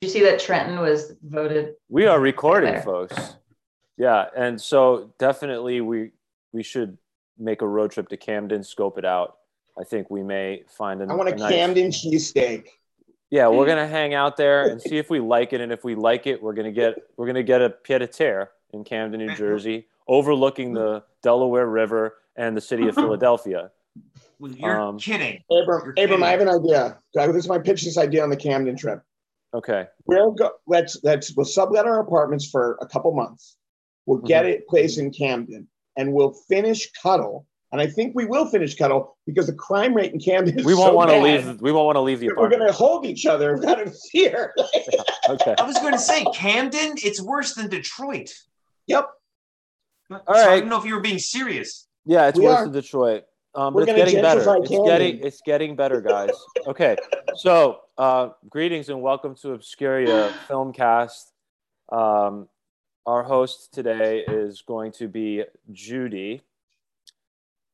you see that Trenton was voted? We are recording, There. folks. Yeah, and so definitely we we should make a road trip to Camden, scope it out. I think we may find a I want a nice- Camden cheesesteak. Yeah, we're gonna hang out there and see if we like it, and if we like it, we're gonna get we're gonna get a pied a terre in Camden, New Jersey, overlooking the Delaware River and the city of Philadelphia. Well, You're Um, kidding. Abram, You're Abram, kidding. I have an idea. This is my pitch. This idea on the Camden trip. Okay, We'll go. Let's let's we'll sublet our apartments for a couple months. We'll get Mm-hmm. it place in Camden, and we'll finish Cuddle. And I think we will finish Cuddle because the crime rate in Camden is we won't so want to leave. We won't want to leave the that We're going to hold each other out of fear. Okay. I was going to say Camden. It's worse than Detroit. yep. All right. I don't know if you were being serious. Yeah, it's We worse are. than Detroit. Um, We're but it's getting better. It's Camden. getting it's getting better, guys. Okay, so uh, greetings and welcome to Obscuria Filmcast. Um, our host today is going to be Judy.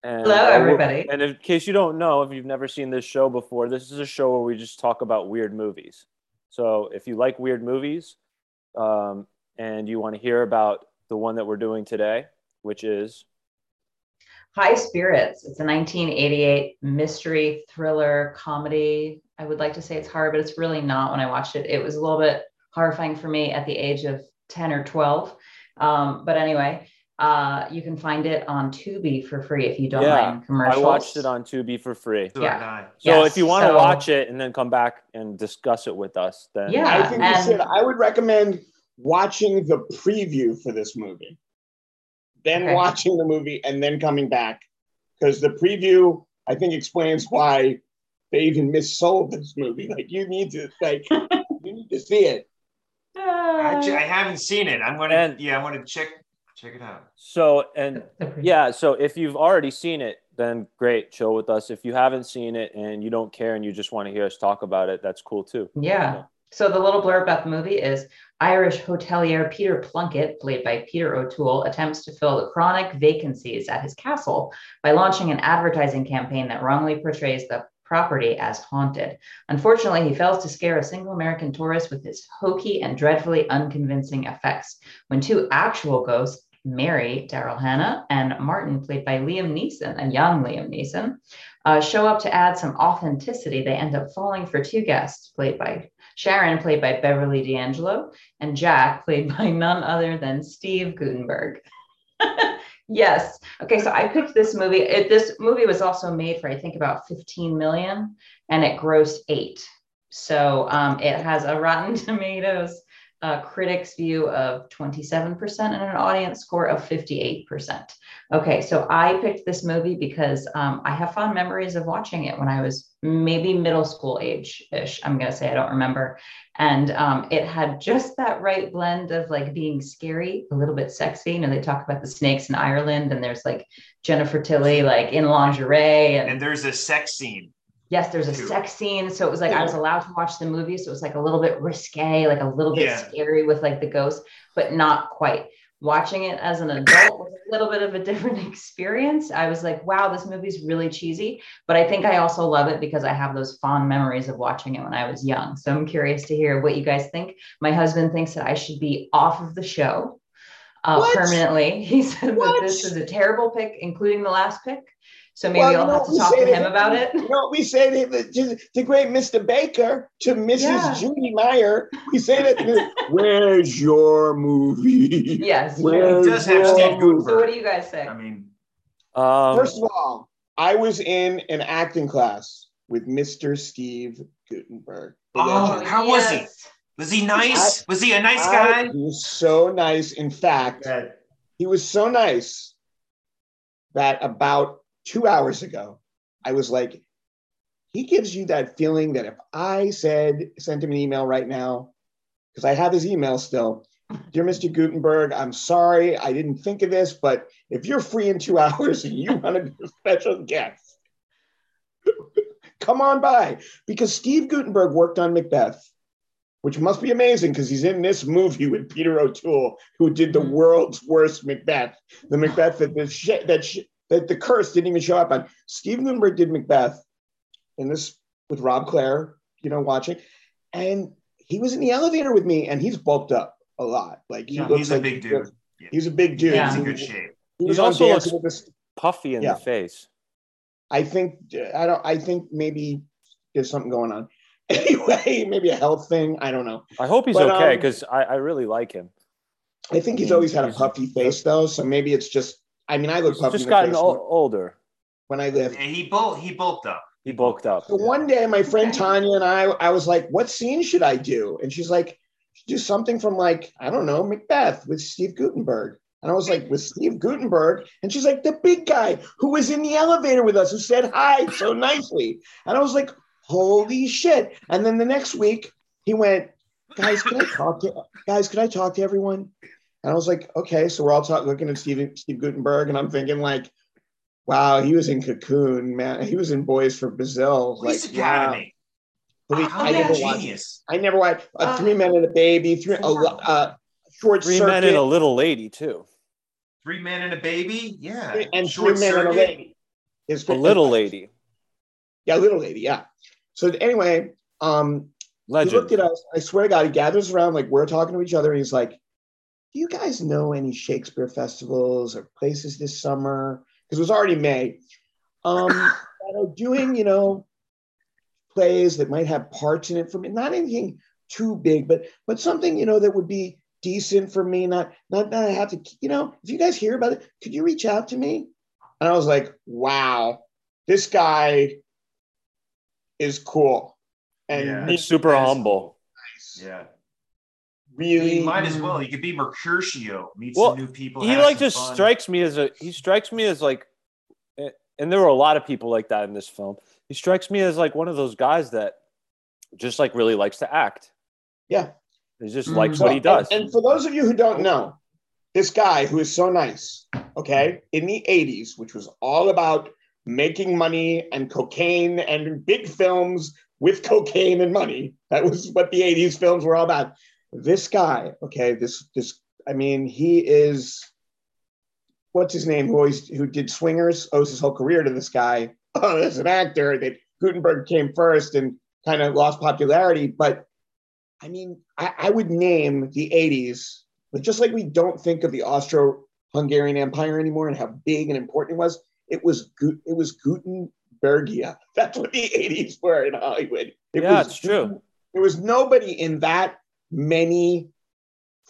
And, Hello, uh, everybody. And in case you don't know, if you've never seen this show before, this is a show where we just talk about weird movies. So if you like weird movies, um, and you want to hear about the one that we're doing today, which is High Spirits. It's a 1988 mystery thriller comedy. I would like to say it's horror, but it's really not. When I watched it, it was a little bit horrifying for me at the age of 10 or 12. Um, but anyway, uh, you can find it on Tubi for free if you don't Yeah, mind commercials. I watched it on Tubi for free. So Yeah. So Yes, if you want to so- watch it and then come back and discuss it with us, then Yeah. I think you should. I would recommend watching the preview for this movie, then Okay. watching the movie, and then coming back because the preview I think explains why they even missold this movie. Like you need to like you need to see it. Actually, I uh, haven't seen it. I'm going to. And- Yeah, I want to check check it out. so and yeah, so if you've already seen it, then great, chill with us. If you haven't seen it and you don't care and you just want to hear us talk about it, that's cool too. Yeah. So the little blurb about the movie is Irish hotelier Peter Plunkett, played by Peter O'Toole, attempts to fill the chronic vacancies at his castle by launching an advertising campaign that wrongly portrays the property as haunted. Unfortunately, he fails to scare a single American tourist with his hokey and dreadfully unconvincing effects. When two actual ghosts, Mary, Daryl Hannah, and Martin, played by Liam Neeson, a young Liam Neeson, uh, show up to add some authenticity, they end up falling for two guests, played by Sharon, played by Beverly D'Angelo, and Jack, played by none other than Steve Guttenberg. yes. Okay, so I picked this movie. It, this movie was also made for, I think, about 15 million, and it grossed eight. So um, it has a Rotten Tomatoes uh, critics view of 27% and an audience score of 58%. Okay, so I picked this movie because um, I have fond memories of watching it when I was maybe middle school age ish. I'm going to say I don't remember. And um, it had just that right blend of like being scary, a little bit sexy. You know, they talk about the snakes in Ireland, and there's like Jennifer Tilly like in lingerie. And, And there's a sex scene. Yes, there's a sex scene. So it was like I was allowed to watch the movie. So it was like a little bit risque, like a little bit Yeah. scary with like the ghost, but not quite. Watching it as an adult was a little bit of a different experience. I was like, wow, this movie's really cheesy. But I think I also love it because I have those fond memories of watching it when I was young. So I'm curious to hear what you guys think. My husband thinks that I should be off of the show uh, permanently. He said What? that this is a terrible pick, including the last pick. So maybe Well, you I'll know have to talk say to to him him? about it. You know we say to the, to the great Mr. Baker, to Mrs. Yeah. Judy Meyer? We say that. to- Where's your movie? Yes. Where's It does have Steve movie? Guttenberg. So what do you guys say? I mean, Um, First of all, I was in an acting class with Mr. Steve Guttenberg. Oh, legend. how was he? was he nice? was he a nice I- guy? He was so nice. In fact, he was so nice that about two hours ago, I was like, he gives you that feeling that if I said, sent him an email right now, because I have his email still, Dear Mr. Guttenberg, I'm sorry, I didn't think of this, but if you're free in two hours and you want to be a special guest, come on by. Because Steve Guttenberg worked on Macbeth, which must be amazing because he's in this movie with Peter O'Toole, who did the Mhm. world's worst Macbeth, the Macbeth that the that that the curse didn't even show up on. Steve Guttenberg did Macbeth in this with Rob Clare, you know, watching, and he was in the elevator with me, and he's bulked up a lot. Like he No, looks he's a big dude. Yeah. He's a big dude. Yeah. He's in good shape. He He was on also Dancing looks- with Puffy in Yeah. the face. I think I don't. I think maybe there's something going on. Anyway, maybe a health thing. I don't know. I hope he's But, okay um, because I, I really like him. I think he's always had a puffy face though, so maybe it's just. I mean, I look He's puffy just in gotten o- older. when I live. Yeah, he bulked. He bulked up. He bulked up. So one day, my friend Tanya and I, I was like, "What scene should I do?" And she's like, "Do something from like I don't know, Macbeth with Steve Guttenberg." And I was like, "With Steve Guttenberg?" And she's like, "The big guy who was in the elevator with us, who said hi so nicely." And I was like, "Holy shit!" And then the next week, he went, "Guys, can I talk to guys? Can I talk to everyone?" And I was like, "Okay." So we're all talking, looking at Steve Steve Guttenberg, and I'm thinking like. Wow, he was in Cocoon, man. He was in Boys from Brazil. Police like, Academy. Wow. How I never watched. genius. I never watched a Uh, Three Men and a Baby, three a, lo- uh, Short Three Circuit, men and a little lady too. Three men and a baby. Yeah. and Short Three Men and a Lady. His- A little lady. yeah, little lady, yeah. So anyway, um, he looked at us. I swear to God, he gathers around like we're talking to each other, and he's like, "Do you guys know any Shakespeare festivals or places this summer?" Because it was already May. Um, that are doing, you know, plays that might have parts in it for me. Not anything too big, but but something you know that would be decent for me. Not not that I have to, you know. If you guys hear about it, could you reach out to me? And I was like, "Wow, this guy is cool." And Yeah. Super That is humble. Yeah. Really You might as well. He could be Mercutio. Meet Well, some new people. He have like just fun. strikes me as a he strikes me as like and there were a lot of people like that in this film. He strikes me as like one of those guys that just like really likes to act. Yeah. He just Mm. likes So, what he does. And, and for those of you who don't know, this guy who is so nice, okay, in the 80s, which was all about making money and cocaine and big films with cocaine and money. That was what the 80s films were all about. This guy, okay, this this I mean, he is what's his name who always who did swingers owes his whole career to this guy oh, as an actor that Guttenberg came first and kind of lost popularity. But I mean, I, I would name the 80s, but just like we don't think of the Austro-Hungarian Empire anymore and how big and important it was, it was it was Gutenbergia. That's what the 80s were in Hollywood. It Yeah, was it's true. There was nobody in that many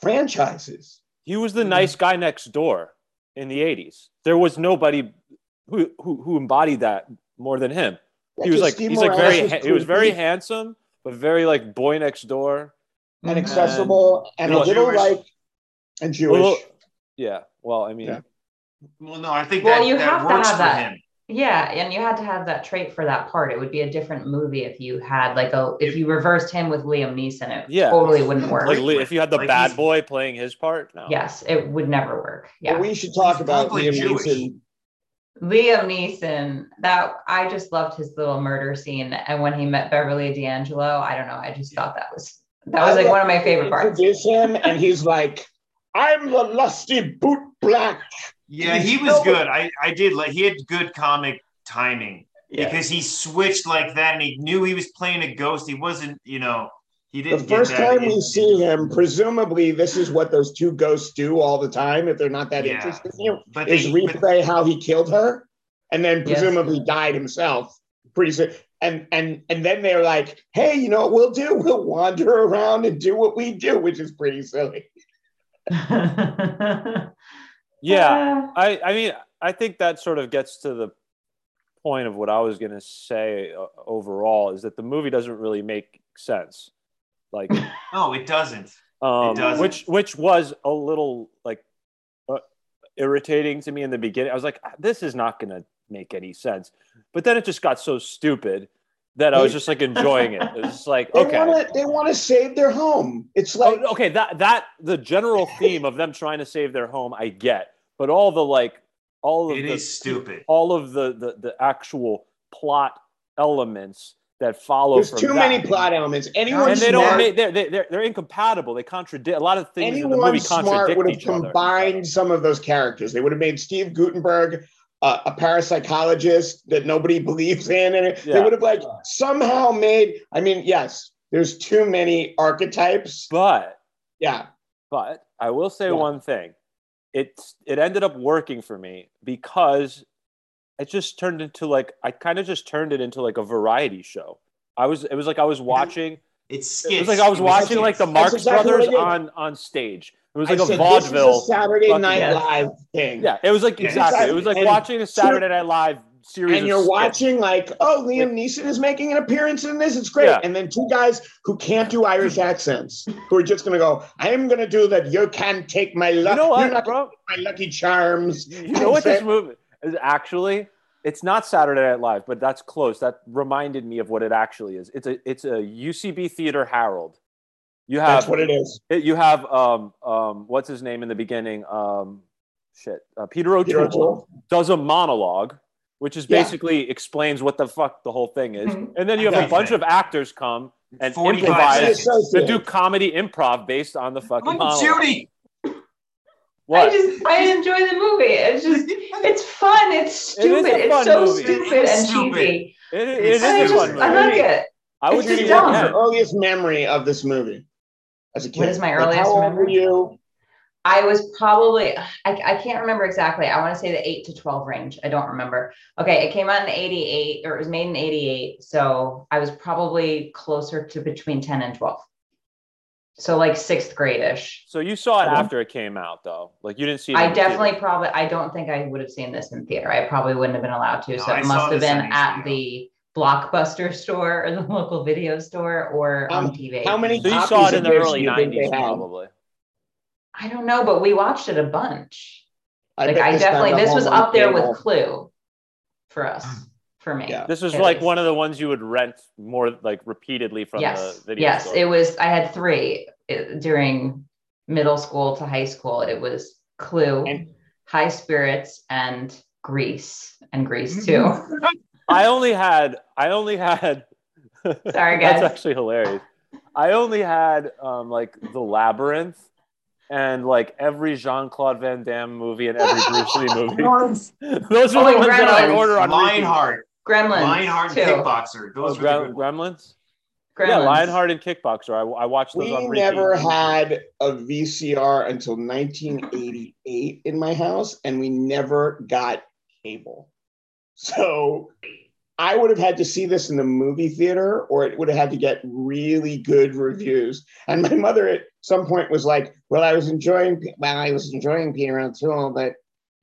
franchises. he was the mm-hmm. nice guy next door in the 80s. There was nobody who who, who embodied that more than him. He was like Steve he's like very was he was very handsome but very like boy next door. and mm-hmm. accessible and, And a little Jewish. like and Jewish. Well, yeah. Well, I mean, Yeah. Well, no, I think Well, that, you that have to works have for that. him. Yeah, and you had to have that trait for that part. It would be a different movie if you had like a if you reversed him with Liam Neeson. It Yeah. totally wouldn't work. like if you had the Like bad boy playing his part, no. yes, it would never work. But Yeah, we should talk He's about Liam Jewish. Neeson. Liam Neeson. That I just loved his little murder scene, and when he met Beverly D'Angelo, I don't know. I just thought that was that was I like one of my favorite parts. Introduce him, and he's like, "I'm the lusty boot black." Yeah, he was good. I, I did like he had good comic timing Yeah. because he switched like that and he knew he was playing a ghost. He wasn't, you know, he didn't. The first that time we see him, presumably this is what those two ghosts do all the time if they're not that Yeah. interested in you, but is they, but replay how he killed her, and then Yes. presumably died himself. Pretty soon. And and and then they're like, "Hey, you know what we'll do? We'll wander around and do what we do," which is pretty silly. Yeah. I I mean, I think that sort of gets to the point of what I was going to say uh, overall is that the movie doesn't really make sense. Like no, it doesn't. um, doesn't. which which was a little like uh, irritating to me in the beginning. I was like, this is not going to make any sense. But then it just got so stupid that I was just like enjoying it. It was just like, They okay. want to they want to save their home. It's like Oh, okay, that that the general theme of them trying to save their home, I get, but all the like, all of It the is stupid. all of the the, the actual plot elements that follow. there's from too that. many plot elements. Anyone and they smart, don't make they're, they're they're incompatible. They contradict a lot of things in the anyone movie smart would have each other. combined some of those characters. They would have made Steve Guttenberg uh, a parapsychologist that nobody believes in, and they would have like somehow made. I mean, yes, there's too many archetypes. But Yeah. but I will say Yeah. one thing. It it ended up working for me because it just turned into like I kind of just turned it into like a variety show. I was it was like I was watching It's it was like I was watching like the. Marx exactly Brothers on on stage. It was like a said, vaudeville. A Saturday Night Live thing. Yeah, it was like exactly. It was like watching a Saturday Night Live series. And you're watching like, oh, Liam Neeson is making an appearance in this. It's great. Yeah. And then two guys who can't do Irish accents, who are just going to go, I'm going to do that. You can't take my luck. You know what, bro? my lucky charms. You know what this movie is actually? It's not Saturday Night Live, but that's close. That reminded me of what it actually is. It's a it's a UCB Theater Harold. You have That's what it is. you have um um what's his name in the beginning um shit uh, Peter O'Toole, Peter O'Toole. does a monologue, which is Yeah. basically explains what the fuck the whole thing is, Mhm. and then you have a Everything. bunch of actors come and improvise seconds. and do comedy improv based on the fucking Come on. Judy. What? I just I enjoy the movie. It's just it's fun. It's It is a stupid. it's so movie. stupid It is and stupid. cheesy. it, it It's is I a just fun I like it. I would it's just it dumb. What's your earliest memory of this movie as a kid? What is my Like, earliest how old memory? Were you? I was probably I, I can't remember exactly. I want to say the eight to twelve range. I don't remember. Okay, it came out in eighty eight, or it was made in eighty eight. So I was probably closer to between ten and twelve. So like sixth grade ish. So you saw it Okay. after it came out, though. Like you didn't see it. I in the theater. definitely probably I don't think I would have seen this in theater. I probably wouldn't have been allowed to. No, so I it saw must have been at the blockbuster store or the local video store or Um, on TV. How many So you copies saw it of in the early do you think '90s, they had? probably. I don't know, but we watched it a bunch. like I definitely this was up there with Clue for us, for me. Yeah. This was At like least. one of the ones you would rent more like repeatedly from yes, the video yes, store. it was. I had three during middle school to high school. It was Clue, And- High Spirits, and Grease, and Grease too. I only had. I only had. Sorry, guys. That's actually hilarious. I only had um, like the labyrinth and like every Jean Claude Van Damme movie and every Bruce Lee movie. Those were Oh, the ones and that I order on repeat. Lionheart. Gremlins Lionheart too. and Kickboxer. Oh, Those were Grem- the. Gremlins. Gremlins. Yeah, Lionheart and Kickboxer. I, I watched those We on repeat. never had a VCR until 1988 in my house, and we never got cable. So I would have had to see this in the movie theater, or it would have had to get really good reviews. And my mother at some point was like, "Well, I was enjoying, well, I was enjoying Peter O'Toole, but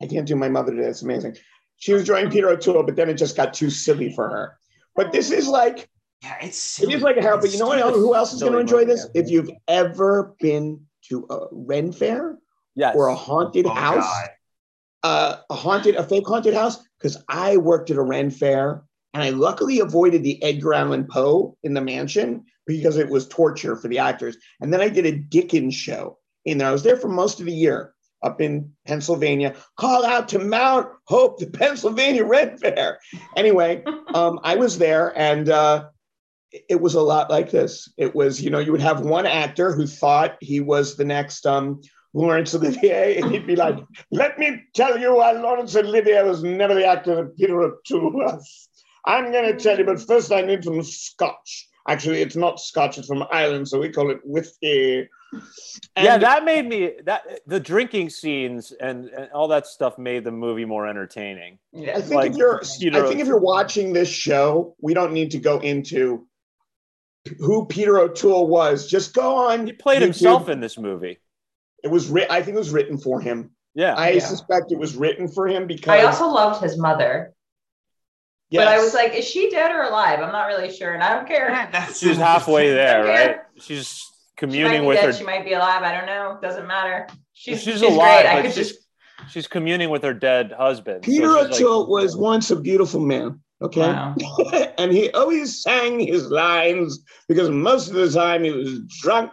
I can't do my mother today. It's amazing. She was enjoying Peter O'Toole, but then it just got too silly for her. But this is like Yeah, it's it is like a Harold, but you know what? Who else is going to enjoy this? yeah. If you've ever been to a Ren Fair Yes. or a haunted Oh, house, God. uh, a haunted, a fake haunted house, because I worked at a Ren Fair and I luckily avoided the Edgar Allan Poe in the mansion because it was torture for the actors. And then I did a Dickens show in there. I was there for most of the year up in Pennsylvania. Call out to Mount Hope, the Pennsylvania Ren Fair. Anyway, um, I was there and uh, it was a lot like this. It was, you know, you would have one actor who thought he was the next um, Laurence Olivier, and he'd be like, "Let me tell you why Laurence Olivier was never the actor that Peter O'Toole was. I'm going to tell you, but first I need some scotch. Actually, it's not scotch; it's from Ireland, so we call it whiskey." yeah, that made me that the drinking scenes and, and all that stuff made the movie more entertaining. I think like if you're, Peter I think if you're watching this show, we don't need to go into who Peter O'Toole was. Just go on. He played YouTube. himself in this movie. It was written. I think it was written for him. Yeah. I Yeah. suspect it was written for him because. I also loved his mother, but I was like, is she dead or alive? I'm not really sure, and I don't care. That's She's halfway there, right? She's She communing be with dead, her. She might be alive. I don't know. Doesn't matter. She's, she's, she's, alive, great. I could she's, just she's communing with her dead husband. So Peter she's like- O'Toole was once a beautiful man. Okay. Wow. and he always sang his lines because most of the time he was drunk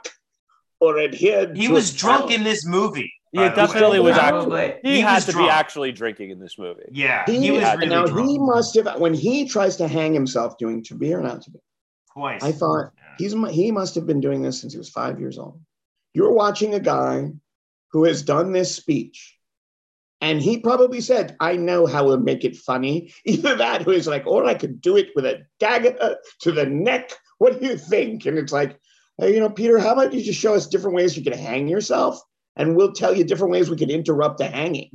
or adhered. He to was drunk palate. in this movie. Yeah, by the way. definitely was actually. He, He had was to be actually drinking in this movie. Yeah, He, he was really now drunk. he must have when he tries to hang himself doing to be or not to be. Twice. I thought Yeah. he's he must have been doing this since he was five years old. You're watching a guy who has done this speech, and he probably said, "I know how to make it funny." Either that, who is like, or I could do it with a dagger to the neck what do you think? And it's like, hey, you know, Peter, how about you just show us different ways you can hang yourself, and we'll tell you different ways we can interrupt the hanging.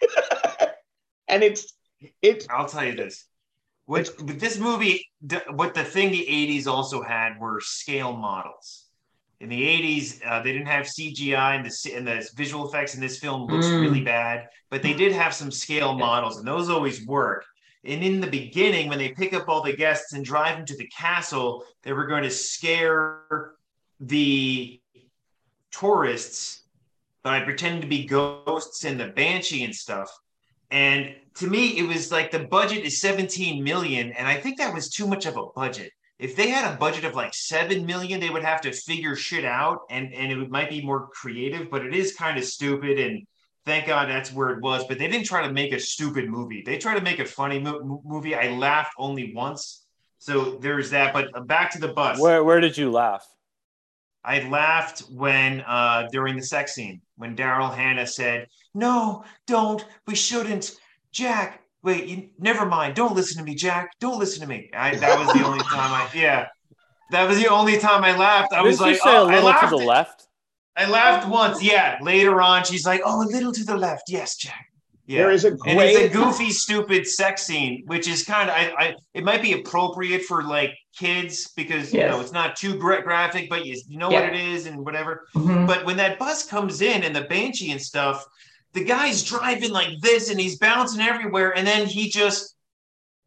and it's it's. I'll tell you this. What with this movie, what the thing the '80s also had were scale models. In the '80s, uh, they didn't have CGI, and the and the visual effects in this film looks mm. really bad. But they did have some scale models, and those always work. And in the beginning, when they pick up all the guests and drive them to the castle, they were going to scare the tourists by pretended to be ghosts and the banshee and stuff. And to me, it was like the budget is 17 million, and I think that was too much of a budget. If they had a budget of like seven million, they would have to figure shit out, and and it might be more creative. But it is kind of stupid, and thank God that's where it was. But they didn't try to make a stupid movie. They tried to make a funny mo- movie. I laughed only once, so there's that. But uh, back to the bus. Where where did you laugh? I laughed when uh, during the sex scene when Daryl Hannah said, "No, don't. We shouldn't." Jack, wait, you, never mind. Don't listen to me, Jack. Don't listen to me. I, that was the only time I, yeah, that was the only time I laughed. I Didn't was like, say oh, a little to the left. I laughed once. Yeah. Later on, she's like, oh, a little to the left. Yes, Jack. Yeah. There is a great... and it's a goofy, stupid sex scene, which is kind of I, I it might be appropriate for like kids because you know it's not too gra- graphic, but you, you know yeah. what it is and whatever. Mm-hmm. But when that bus comes in and the banshee and stuff, the guy's driving like this and he's bouncing everywhere, and then he just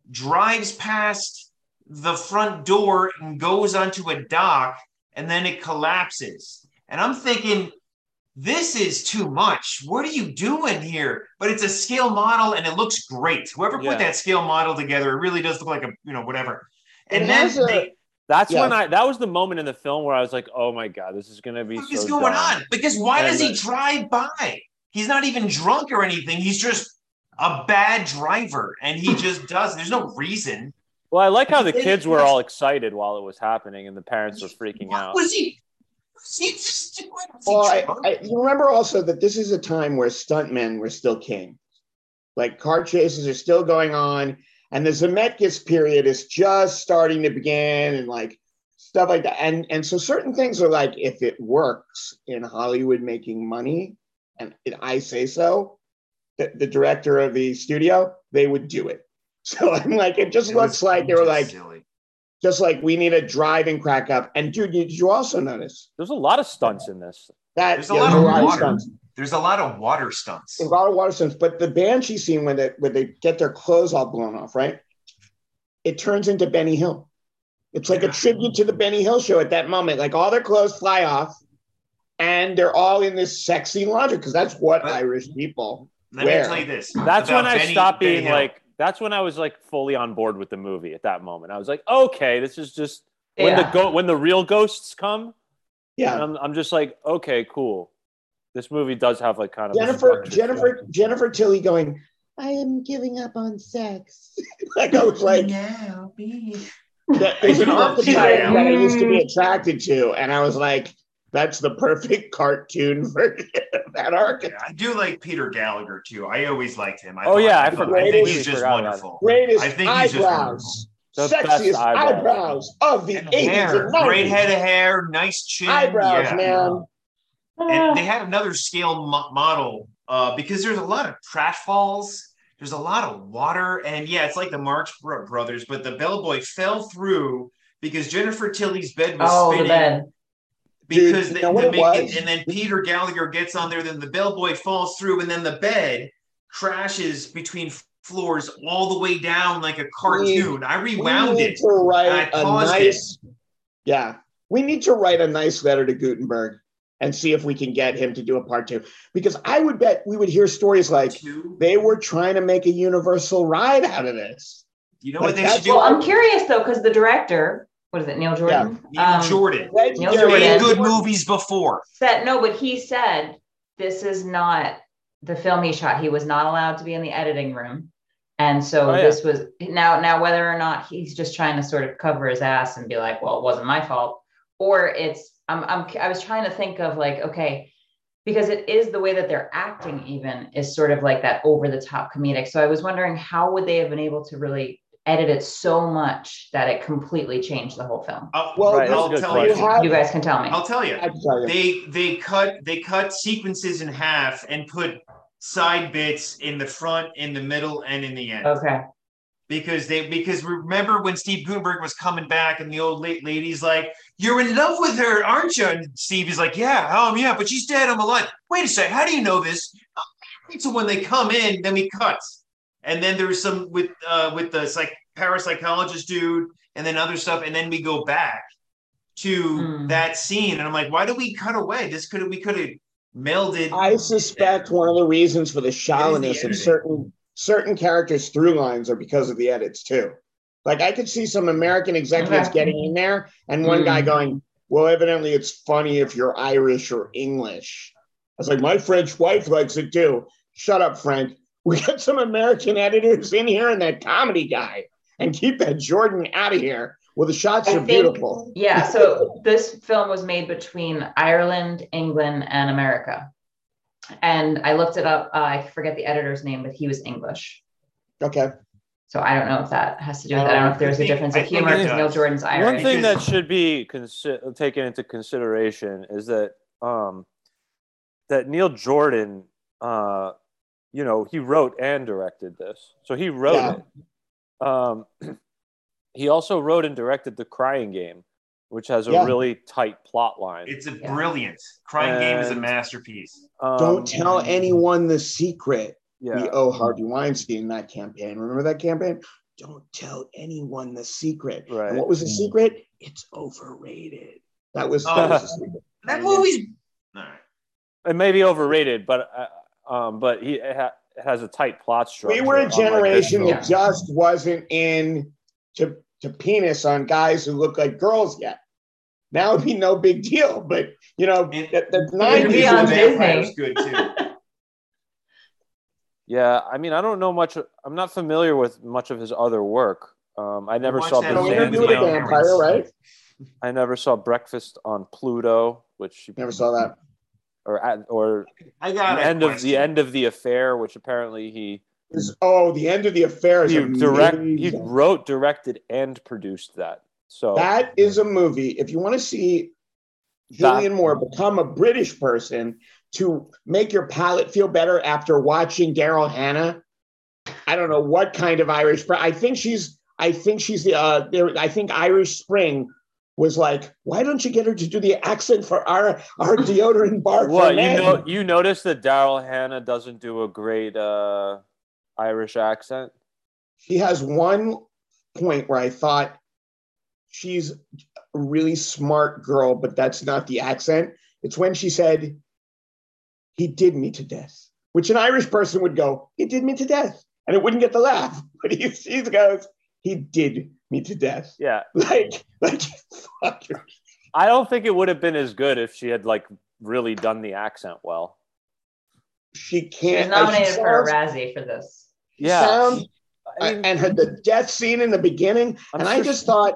drives past the front door and goes onto a dock, and then it collapses. And I'm thinking, this is too much. What are you doing here? But it's a scale model and it looks great. Whoever yeah. put that scale model together, it really does look like a, you know, whatever. And it then they, that's yeah. when I that was the moment in the film where I was like, oh my god, this is gonna be what so is going dumb. on? Because why and does he drive by? He's not even drunk or anything. He's just a bad driver and he just does. There's no reason. Well, I like how the kids were all excited while it was happening and the parents were freaking what out. Was he he just doing? Well, I, I, you remember also that this is a time where stuntmen were still king. Like car chases are still going on, and the Zemeckis period is just starting to begin, and like stuff like that. And and so certain things are like, if it works in Hollywood making money, and I say so, the, the director of the studio, they would do it. So I'm like, it just it looks like they were like, silly just like we need a drive and crack up. And dude, did you also notice? There's a lot of stunts in this. That there's a yeah, lot of water. stunts. There's a lot of water stunts. A lot of water stunts. But the banshee scene when they when they get their clothes all blown off, right? It turns into Benny Hill. It's like yeah. a tribute to the Benny Hill show at that moment. Like all their clothes fly off, and they're all in this sexy lingerie because that's what but, Irish people. Let wear. me tell you this. That's when I Benny, stopped being Benny like that's when I was like fully on board with the movie at that moment. I was like, okay, this is just when yeah. the go- when the real ghosts come. Yeah, I'm, I'm just like, okay, cool. This movie does have like kind of Jennifer Jennifer Jennifer Tilly going. I am giving up on sex. like I was like, now, that is an archetype that I used to be mm. attracted to, and I was like, that's the perfect cartoon version of that archetype. I do like Peter Gallagher too. I always liked him. I oh yeah, I, forgot. I think he's just wonderful. Greatest I think he's eyebrows. Just Sexiest eyebrows. eyebrows. of the eighties and nineties. Great head of hair, nice chin. Eyebrows, yeah. man. And they had another scale mo- model uh, because there's a lot of trash falls. There's a lot of water, and yeah, it's like the Marx Brothers. But the bellboy fell through because Jennifer Tilly's bed was oh, spinning. The bed because Dude, the, the, and then Peter Gallagher gets on there, then the bellboy falls through, and then the bed crashes between floors all the way down like a cartoon. We, I rewound it. To write a nice, it. yeah, we need to write a nice letter to Guttenberg and see if we can get him to do a part two. Because I would bet we would hear stories like two? they were trying to make a universal ride out of this. You know like what they should do? Well, I'm curious though, because the director what is it, Neil Jordan? Yeah. Neil um, Jordan. Neil Jordan. Made good movies before. Said no, but he said this is not the film he shot. He was not allowed to be in the editing room. And so oh, yeah. this was now now whether or not he's just trying to sort of cover his ass and be like, well, it wasn't my fault, or it's I'm, I'm I was trying to think of like, okay, because it is the way that they're acting even is sort of like that over the top comedic. So I was wondering how would they have been able to really edit it so much that it completely changed the whole film? Uh, Well, Right, that's a I'll tell question. you. You guys can tell me. I'll tell you. Tell you. They they cut they cut sequences in half and put side bits in the front, in the middle, and in the end. Okay. because they because remember when Steve Guttenberg was coming back and the old la- lady's like, "You're in love with her, aren't you?" And Steve is like, "Yeah, um, yeah, but she's dead. I'm alive." Wait a sec, how do you know this? So when they come in, then we cut, and then there's some with uh with the psych parapsychologist dude, and then other stuff, and then we go back to Hmm. that scene, and I'm like, why do we cut away? This could have we could have melded. I suspect one of the reasons for the shallowness the of certain certain characters' through lines are because of the edits too. Like I could see some American executives Okay. getting in there and one guy Mm. going, "Well, evidently it's funny if you're Irish or English." I was like, "My French wife likes it too." Shut up, Frank. We got some American editors in here and that comedy guy, and keep that Jordan out of here. Well, the shots I are think- beautiful. Yeah. So this film was made between Ireland, England, and America. And I looked it up. Uh, I forget the editor's name, but he was English. Okay. So I don't know if that has to do with it. I don't know if there's I a think- difference I of think humor because Neil does. Jordan's One thing that should be consi- taken into consideration is that um, that Neil Jordan, uh, you know, he wrote and directed this, so he wrote Yeah. it. Um, he also wrote and directed The Crying Game, which has a Yeah. really tight plot line. It's a Yeah. brilliant crying game is a masterpiece. Um, Don't tell anyone the secret. Yeah, we owe Harvey Weinstein that campaign. Remember that campaign? Don't tell anyone the secret. Right. And what was the secret? It's overrated. That was, that Oh. was the secret. That movie's all right. it may be overrated, but uh, um, but he it ha- it has a tight plot structure. We were a generation film. that just wasn't in to, to penis on guys who look like girls yet. Now it'd be no big deal, but you know, It- that, that's 90s. on was- Vampire Disney. was good too. Yeah, I mean, I don't know much. I'm not familiar with much of his other work. Um, I never Watch saw that No Byzantium. interview with a Byzantium. vampire, right? I never saw Breakfast on Pluto, which Never saw that. Or at, or I the got end of the end of the affair, which apparently he Is- Oh, the end of the affair is he direct he wrote, directed, and produced that. So That is a movie. If you want to see Julianne Moore become a British person to make your palate feel better after watching Daryl Hannah, I don't know what kind of Irish. I think she's. I think she's the. Uh, there. I think Irish Spring was like, why don't you get her to do the accent for our our deodorant bar? what you know you notice that Daryl Hannah doesn't do a great uh, Irish accent. She has one point where I thought she's a really smart girl, but that's not the accent. It's when she said, he did me to death, which an Irish person would go, he did me to death. And it wouldn't get the laugh. But he, he goes, he did me to death. Yeah, Like, like, fuck. I don't think it would have been as good if she had like really done the accent well. She She can't. nominated she for a Razzie for this. Yeah, sounds- I mean, and her the death scene in the beginning I'm and i just she- thought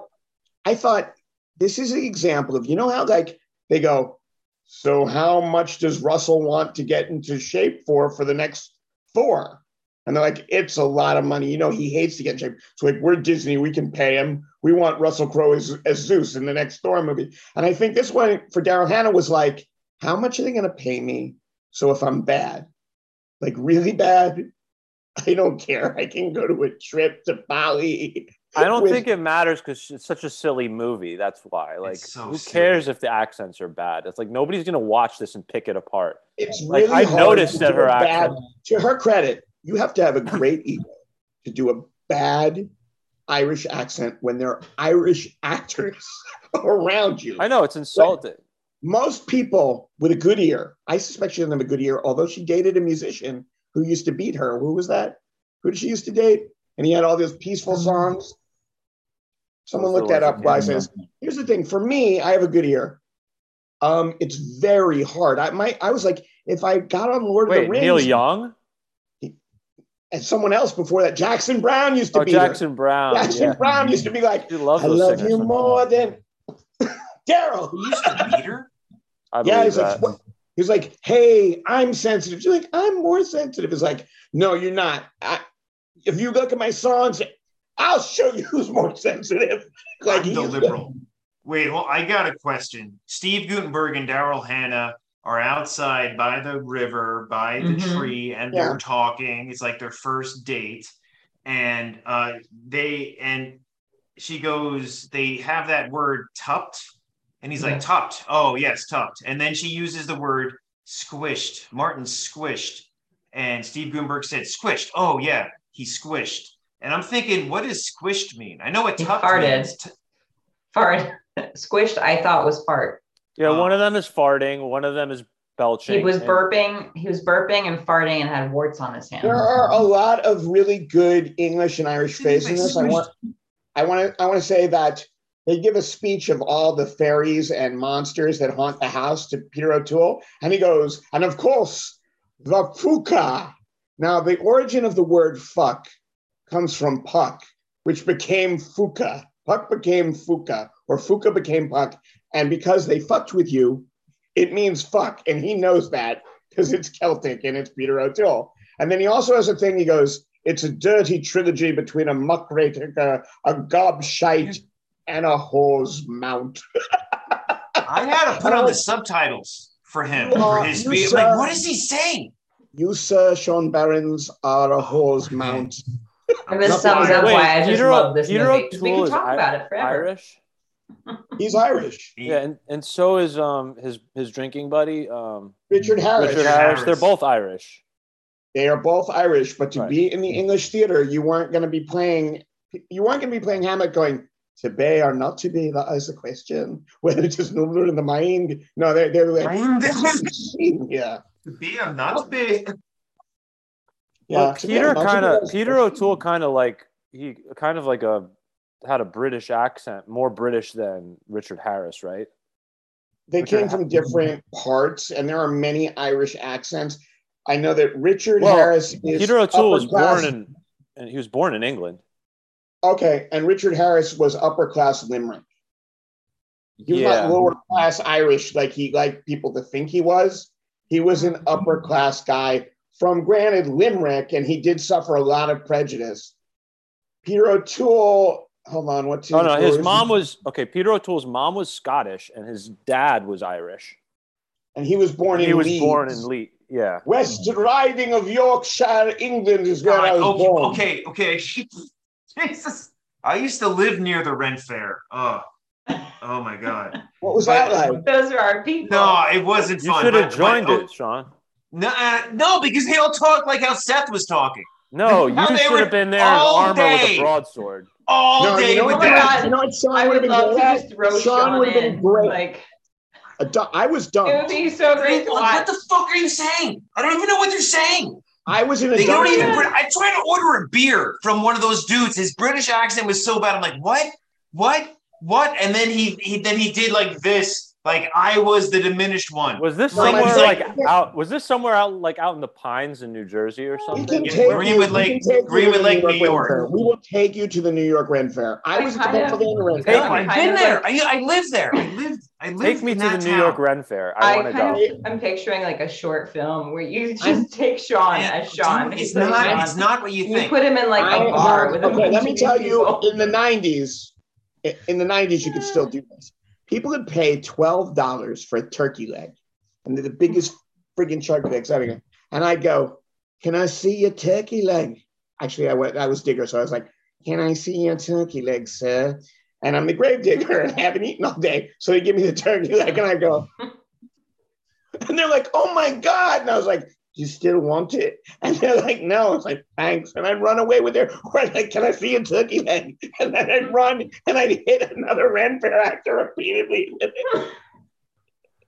i thought this is an example of you know how like they go so how much does russell want to get into shape for for the next thor and they're like it's a lot of money you know he hates to get in shape so like we're disney we can pay him we want russell crowe as, as zeus in the next thor movie and i think this one for daryl hannah was like how much are they going to pay me so if i'm bad like really bad I don't care. I can go to a trip to Bali. I don't with- think it matters because it's such a silly movie. That's why. Like, so who silly. cares if the accents are bad? It's like nobody's gonna watch this and pick it apart. It's Like, really I noticed that her accent- To her credit, you have to have a great ego to do a bad Irish accent when there are Irish actors around you. I know it's insulting. Most people with a good ear, I suspect she doesn't have a good ear, although she dated a musician who used to beat her. Who was that? Who did she used to date? And he had all those peaceful songs. Someone looked that up while I say this. Here's the thing. For me, I have a good ear. Um, it's very hard. I might I was like, if I got on Lord of the Rings Neil Young? And someone else before that, Jackson Browne used to Oh, be there. Jackson Browne. Jackson yeah. Browne used to be like, She loves I love you more than Daryl. Who used to beat her? I Yeah, believe he's like, that. what? he's like, hey, I'm sensitive. She's like, I'm more sensitive. It's like, no, you're not. I, if you look at my songs, I'll show you who's more sensitive. Like I'm the liberal. Wait, well, I got a question. Steve Guttenberg and Daryl Hannah are outside by the river, by the mm-hmm. tree, and yeah. they're talking. It's like their first date. And uh, they and she goes, they have that word tupped. And he's yeah. like, tupped. Oh, yes, tupped. And then she uses the word squished. Martin squished. And Steve Guttenberg said, squished. Oh, yeah, he squished. And I'm thinking, what does squished mean? I know what tupped farted. means. T- fart. Squished, I thought was fart. Yeah, um, one of them is farting. One of them is belching. He was and- burping. He was burping and farting and had warts on his hands. There are a lot of really good English and Irish phrases in this. I want, I want to, I want to say that they give a speech of all the fairies and monsters that haunt the house to Peter O'Toole, and he goes, and of course, the fuka. Now, the origin of the word fuck comes from puck, which became fuka. Puck became fuka, or fuka became puck. And because they fucked with you, it means fuck. And he knows that because it's Celtic and it's Peter O'Toole. And then he also has a thing, he goes, it's a dirty trilogy between a muckraker, a, a gobshite, and a hose mount. I had to put on the subtitles for him oh, for his speech. Like, what is he saying? You, sir, Sean Barons, are a hose mount. And this sums up why I just Peter, love this Peter movie. we can talk I- about it forever. Irish. He's Irish. Yeah, and, and so is um his his drinking buddy um Richard Harris. Richard Harris. They're both Irish. They are both Irish, but to right. be in the English theater, you weren't going to be playing. You weren't going to be playing Hamlet going to be or not to be. That is the question. Whether it is nobler in the mind. No, they're they're like yeah. To be or not to be. Yeah, Peter kind of Peter O'Toole kind of like he kind of like a had a British accent, more British than Richard Harris, right? They Richard came from different parts, and there are many Irish accents. I know that Richard well, Harris is Peter O'Toole was class. born in and he was born in England. Okay, and Richard Harris was upper class Limerick. He was yeah. not lower class Irish like he like people to think he was. He was an upper class guy from granted Limerick, and he did suffer a lot of prejudice. Peter O'Toole, hold on, what's his? Oh no, his mom was okay. Peter O'Toole's mom was Scottish, and his dad was Irish. And he was born in. He was Leeds. born in Leeds. Yeah. West Riding of Yorkshire, England is where God, I was okay, born. Okay, okay. Jesus. I used to live near the Ren Fair. Oh, oh my God. What was but, that like? Those are our people. No, it wasn't you fun. You should have joined but, it, Sean. No, uh, no, because they all talk like how Seth was talking. No, you should have been there in armor day. with a broadsword. All no, day you know with that. You know what? Sean would have been great. Sean would have been great. Like, I was dumb. It would be so great. What the fuck are you saying? I don't even know what you're saying. I was in a. They don't even. I tried to order a beer from one of those dudes. His British accent was so bad. I'm like, what, what, what? And then he, he then he did like this like I was the diminished one. Was this somewhere like, like, out? Was this somewhere out like out in the pines in New Jersey or something? Greenwood Lake, Greenwood Lake, New York. York. We will take you to the New York Ren Fair. I, I was at the Pennsylvania Ren Fair. I've been there. I, I live there. I lived. I lived take me to the town. New York Ren Fair. I, I want to go. Of, I'm picturing like a short film where you just I'm, take Sean as Sean. It's not. Sean. It's not what you think. You put him in like a bar with Okay, let me tell you. In the '90s, in the '90s, you could still do this People would pay twelve dollars for a turkey leg, and they're the biggest freaking turkey legs ever. And I'd go, "Can I see your turkey leg?" Actually, I went. I was digger, so I was like, "Can I see your turkey leg, sir?" And I'm the grave digger and I haven't eaten all day, so they give me the turkey leg, and I go, and they're like, "Oh my god!" And I was like, you still want it? And they're like, no. It's like, thanks. And I'd run away with her. or I'd like, can I see a turkey leg? And then I'd run and I'd hit another Ren Fair actor repeatedly with it.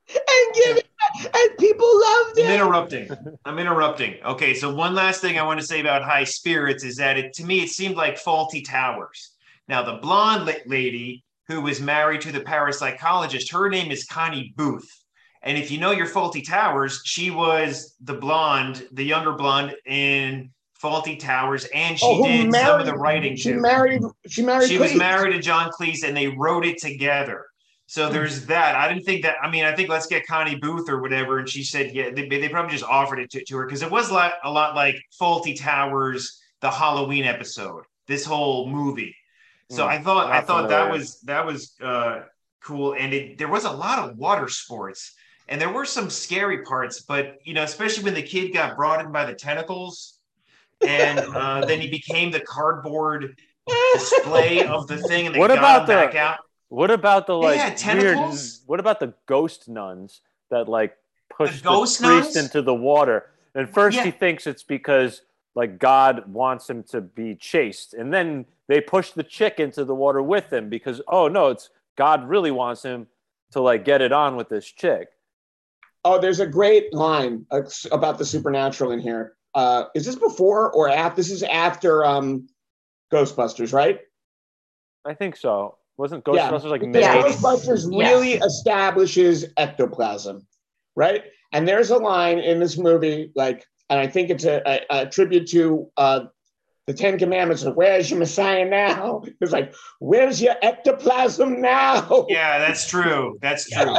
and give it, and people loved it. I'm interrupting. I'm interrupting. Okay, so one last thing I want to say about high spirits is that it to me it seemed like faulty Towers. Now the blonde lady who was married to the parapsychologist, her name is Connie Booth and if you know your Fawlty Towers, she was the blonde, the younger blonde in Fawlty Towers, and she oh, did married, some of the writing she too. Married, she married. She Cleese. was married to John Cleese, and they wrote it together. So hmm. there's that. I didn't think that. I mean, I think let's get Connie Booth or whatever, and she said, yeah, they, they probably just offered it to, to her because it was a lot, a lot like Fawlty Towers, the Halloween episode this whole movie. So Mm, I thought I not thought that was that was uh, cool, and it, there was a lot of water sports, and there were some scary parts. But you know, especially when the kid got brought in by the tentacles, and uh, then he became the cardboard display of the thing, and they What got about him the- back out. What about the like had weird? tentacles? What about the ghost nuns that like push the, ghost priest nuns? into the water? And first Yeah. he thinks it's because like God wants him to be chased, and then they push the chick into the water with him because oh no, it's God really wants him to like get it on with this chick. Oh, there's a great line uh, about the supernatural in here. Uh, is this before or after? This is after um, Ghostbusters, right? I think so. Wasn't Yeah. Ghostbusters like Because mid Yeah. Ghostbusters Yes. really establishes ectoplasm, right? And there's a line in this movie, like, and I think it's a, a, a tribute to uh, the Ten Commandments of "Where's your Messiah now?" It's like, "Where's your ectoplasm now?" Yeah, that's true. That's true.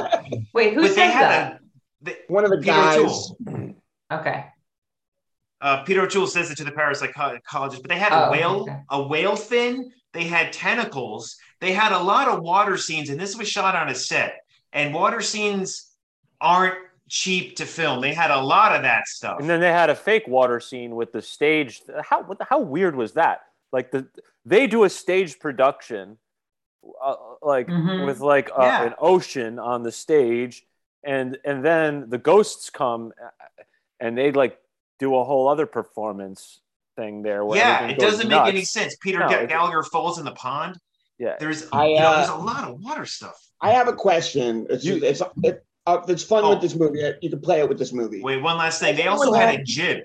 Wait, who but says they had that? A. They, One of the Peter guys. O'Toole. Okay. Uh, Peter O'Toole says it to the parapsychologist, but they had Oh, a whale, okay. a whale fin. They had tentacles. They had a lot of water scenes, and this was shot on a set. And water scenes aren't cheap to film. They had a lot of that stuff. And then they had a fake water scene with the stage. How what the, how weird was that? Like the they do a stage production, uh, like Mhm. with like uh, Yeah. an ocean on the stage, and and then the ghosts come, uh, and they like do a whole other performance thing there. Where yeah, it doesn't make any sense. Peter No, Ga- it- Gallagher falls in the pond. Yeah, There's, I, you know, uh, there's a lot of water stuff. I have a question. It's You- it's it, uh, it's fun Oh. with this movie. You can play it with this movie. Wait, one last thing. They also had a jib.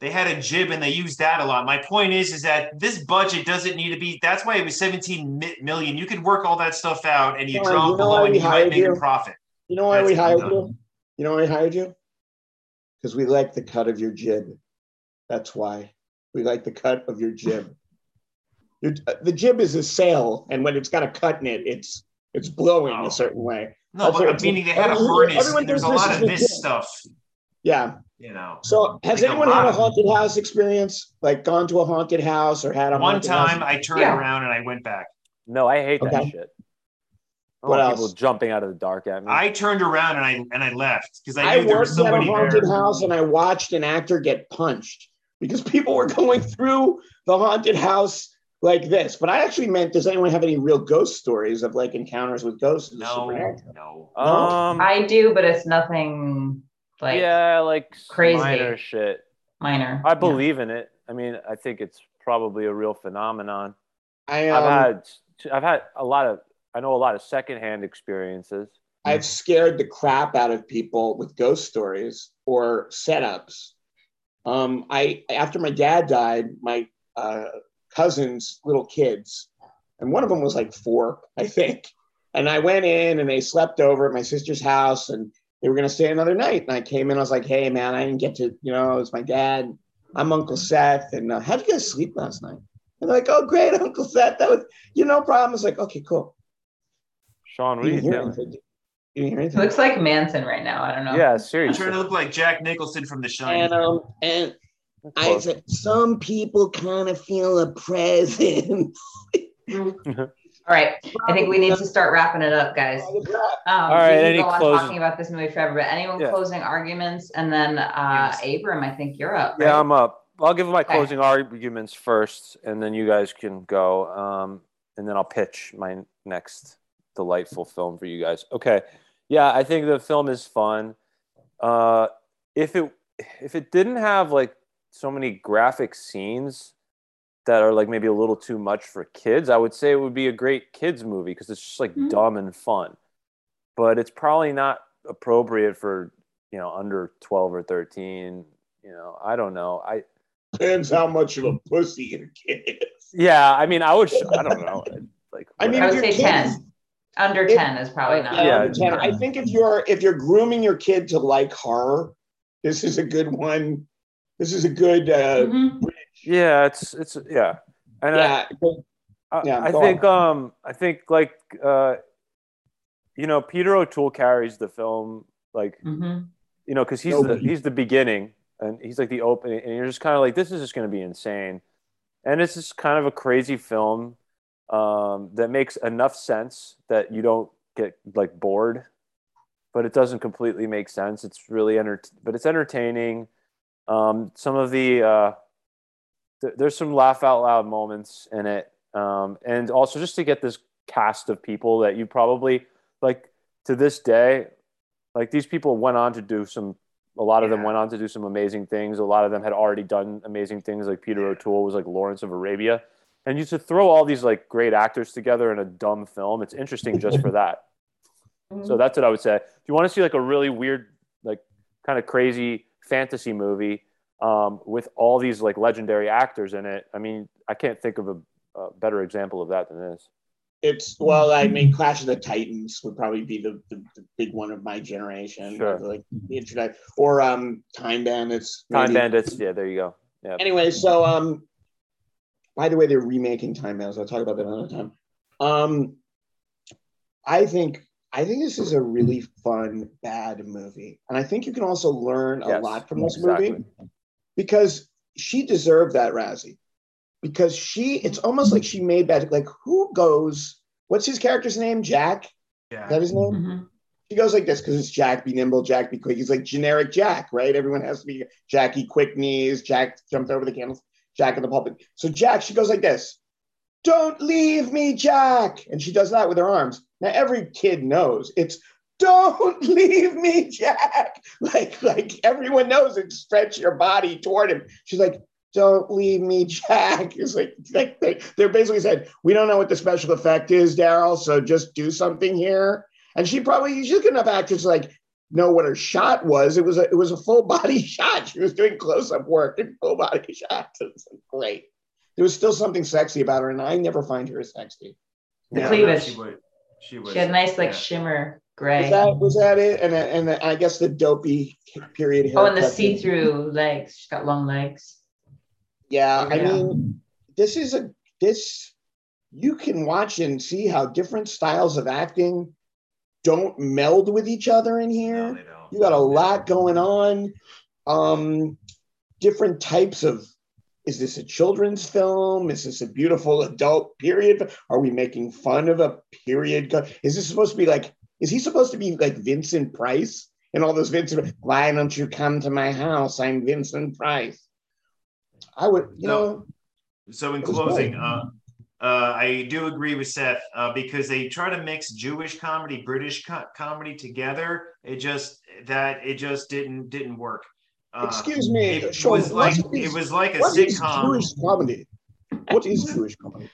They had a jib, and they used that a lot. My point is, is that this budget doesn't need to be. That's why it was 17 million. You could work all that stuff out, and you Sorry, drop you know below, and you might hired make a profit. You know why That's we hired done. you? You know why we hired you? Because we like the cut of your jib. That's why we like the cut of your jib. Your, uh, the jib is a sail, and when it's got a cut in it, it's it's blowing Oh. a certain way. No, That's but what- meaning they had a everyone- harness. everyone and there's a lot of this legit. stuff. Yeah. You know, So has Like anyone lot had a haunted house experience? Like gone to a haunted house or had a one haunted time house? I turned Yeah. around and I went back. no, I hate that shit. I What else? people jumping out of the dark at me. I turned around and I and I left because I I knew there was worked at a haunted there. house and I watched an actor get punched because people were going through the haunted house like this. But I actually meant, does anyone have any real ghost stories of like encounters with ghosts? in the No, no. um, I do, but it's nothing like yeah, like crazy. minor shit. minor. I Yeah. believe in it. I mean, I think it's probably a real phenomenon. I, um, I've had I've had a lot of I know a lot of secondhand experiences. I've scared the crap out of people with ghost stories or setups. Um, I after my dad died, my uh, cousins' little kids, and one of them was like four, I think. And I went in and they slept over at my sister's house, and they were going to stay another night. And I came in, I was like, "Hey, man, I didn't get to, you know, it's my dad. I'm Uncle Seth, and uh, how'd you guys sleep last night?" And they're like, "Oh, great, Uncle Seth. That was, you know, no problem." I was like, "Okay, cool." Sean, what are You you hear doing? anything. You didn't It looks like Manson right now. I don't know. Yeah, I'm seriously. trying to look like Jack Nicholson from The Shining. And um and I said some people kind of feel a presence. All right. I think we need to start wrapping it up, guys. Um, All right, We any go on closing- talking about this movie forever, but anyone Yeah. closing arguments? And then uh, Yes. Abram, I think you're up. Right? Yeah, I'm up. I'll give my Okay. closing arguments first, and then you guys can go. Um, and then I'll pitch my next delightful film for you guys. Okay. Yeah, I think the film is fun. Uh, if it if it didn't have like so many graphic scenes that are like maybe a little too much for kids, I would say it would be a great kids movie because it's just like Mhm. dumb and fun. But it's probably not appropriate for you know under twelve or thirteen. You know, I don't know. I Depends how much of a pussy your kid is. Yeah, I mean, I would. I don't know. Like, I mean, I if would your say kid 10. Is- Under If- 10 is probably not. yeah, Yeah. under 10. I think if you're if you're grooming your kid to like horror, this is a good one. This is a good uh Mhm. yeah, it's it's yeah, and yeah. I, I, Yeah, I go think um I think like uh, you know, Peter O'Toole carries the film like Mhm. you know because he's the he's the beginning and he's like the opening, and you're just kind of like this is just going to be insane, and it's just kind of a crazy film um, that makes enough sense that you don't get like bored, but it doesn't completely make sense. It's really enter- but it's entertaining. Um, some of the uh, th- there's some laugh out loud moments in it, um, and also just to get this cast of people that you probably like to this day, like these people went on to do some. A lot of them went on to do some amazing things. A lot of them had already done amazing things. Like Peter O'Toole was like Lawrence of Arabia, and you to throw all these like great actors together in a dumb film. It's interesting just for that. So that's what I would say. If you want to see like a really weird, like kind of crazy fantasy movie um, with all these like legendary actors in it, I mean, I can't think of a, a better example of that than this. It's well, I mean, Clash of the Titans would probably be the, the, the big one of my generation. Sure. Like the internet or um Time Bandits. Time. Bandits, yeah, there you go. Yeah, Anyway, so um by the way, they're remaking Time Bandits. I'll talk about that another time. Um I think I think this is a really fun, bad movie. And I think you can also learn a Yes, lot from this exactly. movie because she deserved that Razzie. Because she, it's almost like she made that. Like, who goes? What's his character's name? Jack. Is Yeah. that his name? Mhm. He goes like this because it's Jack be nimble, Jack be quick. He's like generic Jack, right? Everyone has to be Jackie quick knees. Jack jumped over the candles. Jack in the pulpit. So Jack, she goes like this. Don't leave me, Jack. And she does that with her arms. Now every kid knows it's don't leave me, Jack. Like, like everyone knows it. Stretch your body toward him. She's like, don't leave me, Jack. It's like, like they, they're basically said, we don't know what the special effect is, Daryl. So just do something here. And she probably she's good enough actress like know what her shot was. It was a it was a full body shot. She was doing close up work and full body shots. It was great. There was still something sexy about her, and I never find her as sexy. The Yeah, cleavage. She would. She was. She had nice like yeah. shimmer Was gray. that was that it? And and I guess the dopey period. Oh, and the see-through legs. She's got long legs. Yeah, I Yeah. mean, this is a this you can watch and see how different styles of acting don't meld with each other in here. No, you got a lot going on. Um different types of is this a children's film? Is this a beautiful adult period? Are we making fun of a period is this supposed to be like is he supposed to be like vincent price? And all those vincent why don't you come to my house? I'm vincent price. I would you No. know. So in closing, uh, uh, I do agree with Seth uh, because they try to mix Jewish comedy, British co- comedy together. It just that it just didn't didn't work. Uh, excuse me It Sean, was like what is- it was like a what is sitcom. jewish comedy what is jewish comedy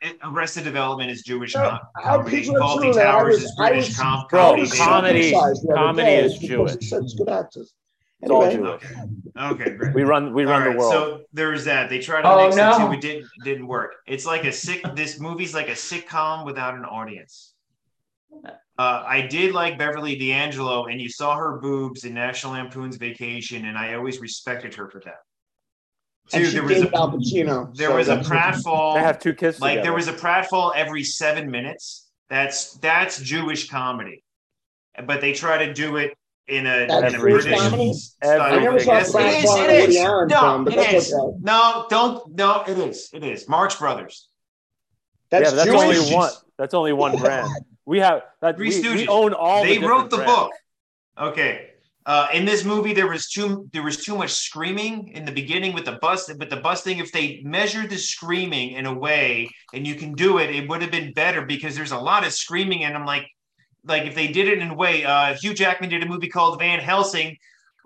It- Arrested Development is Jewish No, comedy. people are Fawlty true. I Towers was- is British was- com- comedy. comedy- circumcised the other comedy is because Jewish. it said it's good actors It's all Anyway. Jewish. Okay, great. We run we All run right, the world. So there's that. They try to Oh, mix no. the two. It didn't didn't work. It's like a sick. This movie's like a sitcom without an audience. Uh, I did like Beverly D'Angelo, and you saw her boobs in National Lampoon's Vacation, and I always respected her for that. and Two, she there was a Al Pacino there so was a pratfall. they have two kids like together. there was a pratfall every seven minutes. That's that's Jewish comedy, but they try to do it in a, That's in a British comedy? style. I never saw Yes, it Pratfall is, in it a Woody is. Allen No, film, but it that's is. okay. No, don't. No, it is. It is. Marx Brothers. that's yeah, that's Jewish. only one. That's only one brand. We have that. Three We, we own all. they the wrote the brands. book. Okay. Uh, in this movie, there was too there was too much screaming in the beginning with the bust, but the busting. If they measured the screaming in a way, and you can do it, it would have been better because there's a lot of screaming, and I'm like, like if they did it in a way. Uh, Hugh Jackman did a movie called Van Helsing,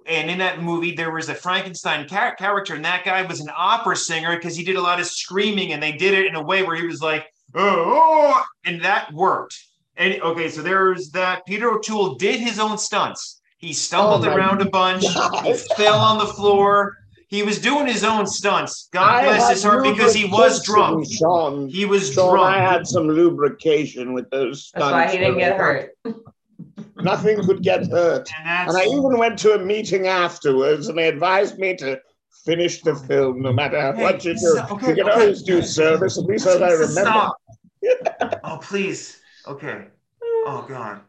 and in that movie there was a Frankenstein char- character, and that guy was an opera singer because he did a lot of screaming, and they did it in a way where he was like, oh, and that worked. And okay, so there's that. Peter O'Toole did his own stunts. He stumbled Oh around a bunch. He fell on the floor. He was doing his own stunts. God I bless his heart because he was drunk. Sean. He was Sean, I had some lubrication with those That's why stunts. he didn't get hurt. Nothing could get hurt. And that's And I even went to a meeting afterwards, and they advised me to finish the film no matter Hey, what you do. so- okay, you can okay. always do service, at least as I remember. Stop. oh, please. Okay. Oh God.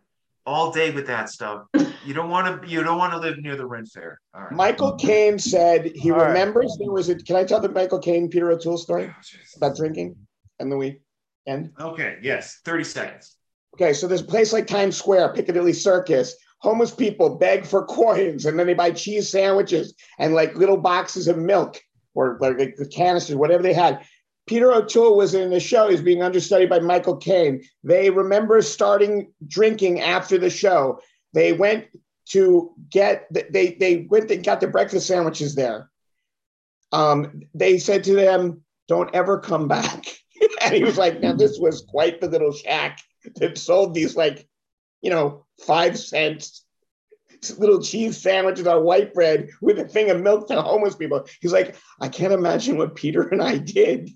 All day with that stuff. You don't want to. You don't want to live near the Ren Fair. All right. Michael Caine said he All right. remembers there was a. Can I tell the Michael Caine Peter O'Toole story oh, about drinking and the weekend? Okay. Yes. Thirty seconds. Okay, so there's a place like Times Square, Piccadilly Circus. Homeless people beg for coins, and then they buy cheese sandwiches and like little boxes of milk or like, like the canisters, whatever they had. Peter O'Toole was in the show. He's being understudied by Michael Caine. They remember starting drinking after the show. They went to get they they went and got the breakfast sandwiches there. Um, they said to them, "Don't ever come back." and he was like, "Now this was quite the little shack that sold these like, you know, five cents little cheese sandwiches on white bread with a thing of milk to homeless people." He's like, "I can't imagine what Peter and I did."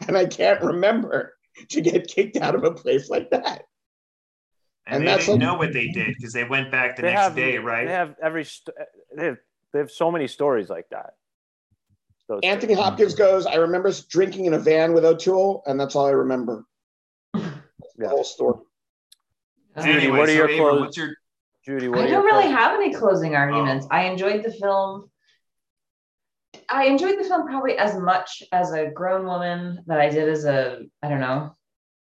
and I can't remember to get kicked out of a place like that. And, And they that's didn't a- know what they did because they went back the next have day, right? They have every. They have they have so many stories like that. Those Anthony things. Hopkins goes, I remember drinking in a van with O'Toole, and that's all I remember. The Yeah. whole story. Judy, anyway, what are so your Abram, clothes? what's your Judy, what I are your don't really clothes? have any closing arguments. Oh. I enjoyed the film. I enjoyed the film probably as much as a grown woman that I did as a, I don't know,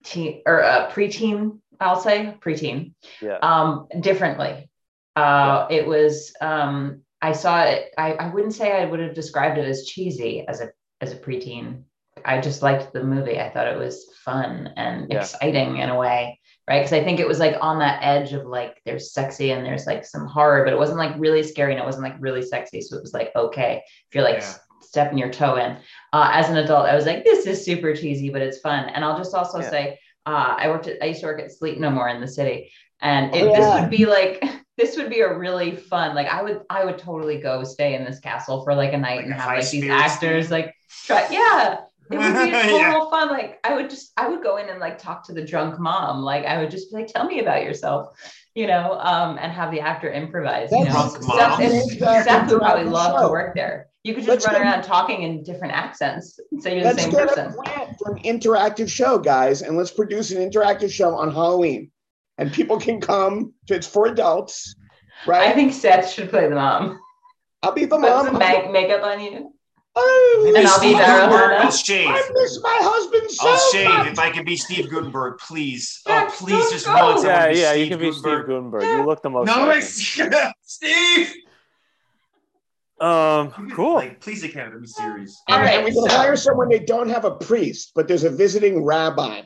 teen or a preteen, I'll say preteen, Yeah. um, differently. Uh, It was, um, I saw it, I, I wouldn't say I would have described it as cheesy as a, as a preteen. I just liked the movie. I thought it was fun and Yeah. exciting in a way right? Because I think it was like on that edge of like there's sexy and there's like some horror, but it wasn't like really scary and it wasn't like really sexy. So it was like okay if you're like Yeah. stepping your toe in. Uh, as an adult, I was like, this is super cheesy, but it's fun. And I'll just also Yeah. say, uh, I worked at I used to work at Sleep No More in the city, and it, Oh, this would be like this would be a really fun like I would I would totally go stay in this castle for like a night Like and have like these actors thing? like try yeah it would be total Yeah. fun. Like I would just, I would go in and like talk to the drunk mom. Like I would just be like, tell me about yourself, you know, um, and have the actor improvise. You know, Drunk Seth, mom? if- Seth would probably love show. to work there. You could just Let's run get- around talking in different accents, and say you're the Let's same get person. a grant for an interactive show, guys, and let's produce an interactive show on Halloween. And people can come. To, it's for adults, right? I think Seth should play the mom. I'll be the Put mom. some make- makeup on you. Oh, And I'll be Steve there, Guttenberg, Alana. I'll shave. I miss my husband so I'll shave much. if I can be Steve Guttenberg, please. Yeah, oh, please, just go. once. Yeah, yeah, Steve you can be Steve Guttenberg. Guttenberg. You look the most. No, like Steve. Um, cool. Like, please, Academy series. All right, and we can so- hire someone. They don't have a priest, but there's a visiting rabbi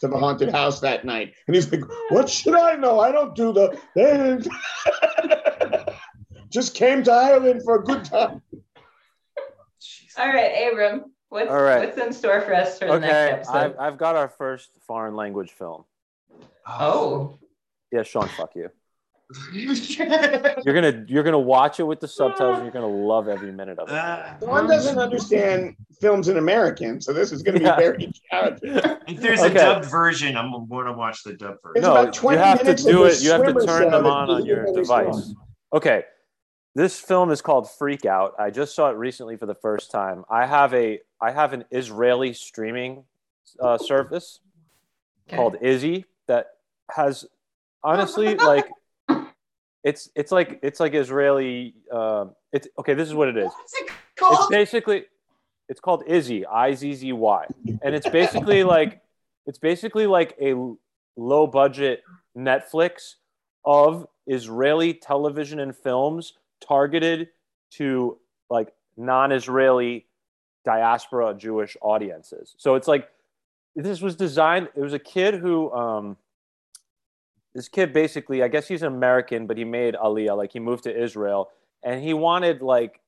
to the haunted house that night, and he's like, "What should I know? I don't do the. Just came to Ireland for a good time." Jeez. All right, Abram, what's All right. what's in store for us for the Okay, next I've, episode? I've got our first foreign language film. oh, Yeah, Sean, fuck you. You're gonna you're gonna watch it with the subtitles. and You're gonna love every minute of it. Uh, One doesn't understand films in American, so this is going to be Yeah. very challenging. if there's Okay. a dubbed version, I'm going to watch the dubbed version. It's no, about you have to minutes of do it. You have to turn show them on on your device. strong. Okay, this film is called Freak Out. I just saw it recently for the first time. I have a I have an Israeli streaming uh, service okay. called Izzy that has honestly like it's it's like it's like Israeli. Um, it's okay. This is what it is. What's it It's called? basically it's called Izzy I Z Z Y, and it's basically like it's basically like a low budget Netflix of Israeli television and films targeted to like non-Israeli diaspora Jewish audiences. So it's like this was designed. It was a kid who um, this kid basically, I guess he's an American, but he made Aliyah. Like he moved to Israel, and he wanted like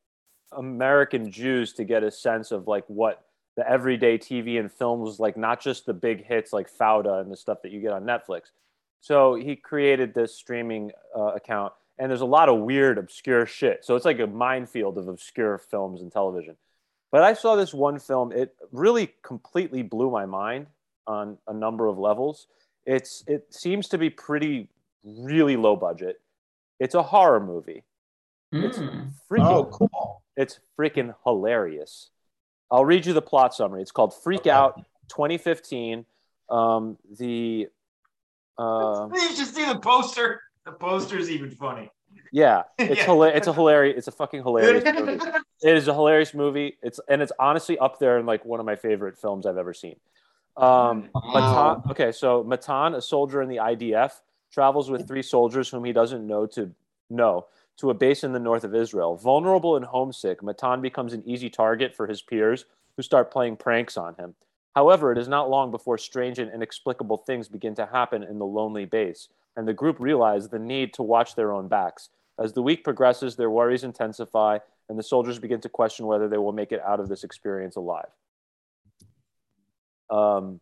American Jews to get a sense of like what the everyday TV and films like, not just the big hits like Fauda and the stuff that you get on Netflix. So he created this streaming uh, account, and there's a lot of weird, obscure shit. So it's like a minefield of obscure films and television. But I saw this one film; it really completely blew my mind on a number of levels. It's it seems to be pretty, really low budget. It's a horror movie. It's Mm. freaking Oh, cool. it's freaking hilarious. I'll read you the plot summary. It's called Freak Okay. Out 2015. Um, the Uh, you should see the poster. The poster is even funny. yeah, it's Yeah. hila- It's a hilarious. It's a fucking hilarious movie. It is a hilarious movie. It's and it's honestly up there in like one of my favorite films I've ever seen. Um, Wow. Matan, okay, so Matan, a soldier in the IDF, travels with three soldiers whom he doesn't know to know to a base in the north of Israel. Vulnerable and homesick, Matan becomes an easy target for his peers who start playing pranks on him. However, it is not long before strange and inexplicable things begin to happen in the lonely base, and the group realize the need to watch their own backs. As the week progresses, their worries intensify, and the soldiers begin to question whether they will make it out of this experience alive. Um,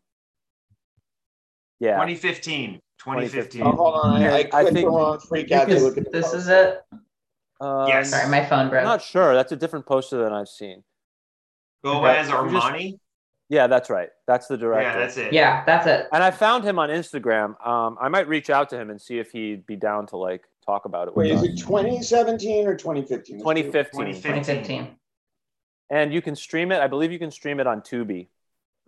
yeah. 2015. 2015. Oh, hold on. I, I I clicked think- the freak out This, look at the this poster. is it. Um, Yes. Sorry, my phone I'm broke. not sure. That's a different poster than I've seen. Go Okay, we just- Armani. Yeah, that's right. That's the director. Yeah, that's it. Yeah, that's it. And I found him on Instagram. Um, I might reach out to him and see if he'd be down to like talk about it with Wait, is us. it 2017 or 2015? 2015. 2015. And you can stream it. I believe you can stream it on Tubi.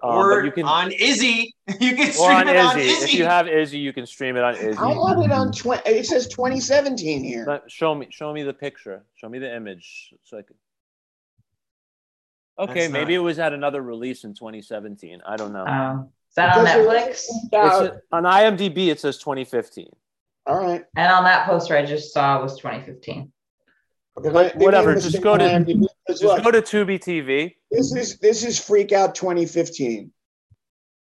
Um, or you can on Izzy. You can stream on it on Izzy. Izzy. If you have Izzy, you can stream it on Izzy. I have it on 20. It says 2017 here. Let- show me show me the picture. Show me the image so I could Okay, That's maybe not- it was at another release in 2017. I don't know. Um, is that on Because Netflix? it's out. On IMDb it says 2015. All right. And on that poster I just saw was 2015. Okay, But let- maybe whatever, just go to- on IMDb, Just look, go to Tubi TV. this is this is Freak Out 2015.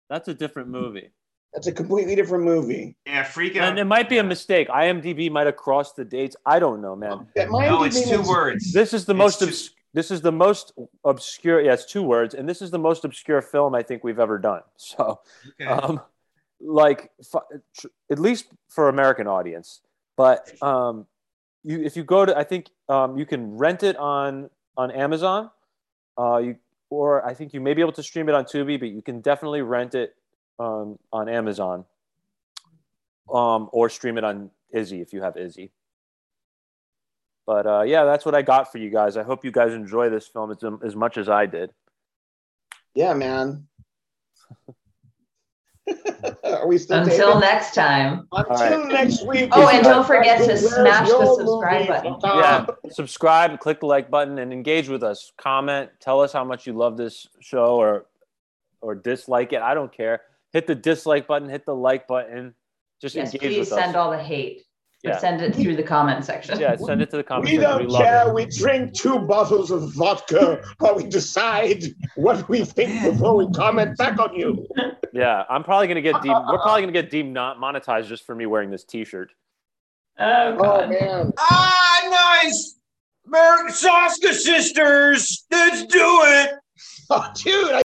That's a different movie. That's a completely different movie. yeah, freak out. And it might be a mistake. IMDb might have crossed the dates. I don't know, man. That my no, IMDb it's two makes- words. This is the It's most two- obs- this is the most obscure. Yeah, it's two words, and this is the most obscure film I think we've ever done. So, Okay. um, like f- tr- at least for American audience. But um, you if you go to, I think um, you can rent it on on Amazon. Uh, you or I think you may be able to stream it on Tubi, but you can definitely rent it um, on Amazon. Um, or stream it on Izzy if you have Izzy. But uh, yeah, that's what I got for you guys. I hope you guys enjoy this film as, as much as I did. Yeah, man. Are we still Until taping? next time. Until right. next week. Oh, and don't forget to smash the subscribe button. yeah Tom? subscribe click the like button and engage with us comment tell us how much you love this show or or dislike it i don't care hit the dislike button hit the like button just Yes, engage please with send us all the hate. But Yeah. send it through the comment section. yeah send it to the comment We section. don't love care. it. We drink two bottles of vodka while we decide what we think before we comment back on you. yeah i'm probably gonna get deemed we're probably gonna get deemed not monetized just for me wearing this t-shirt Oh, Oh God. man. ah, nice. American Saska sisters. Let's do it. Oh, dude, I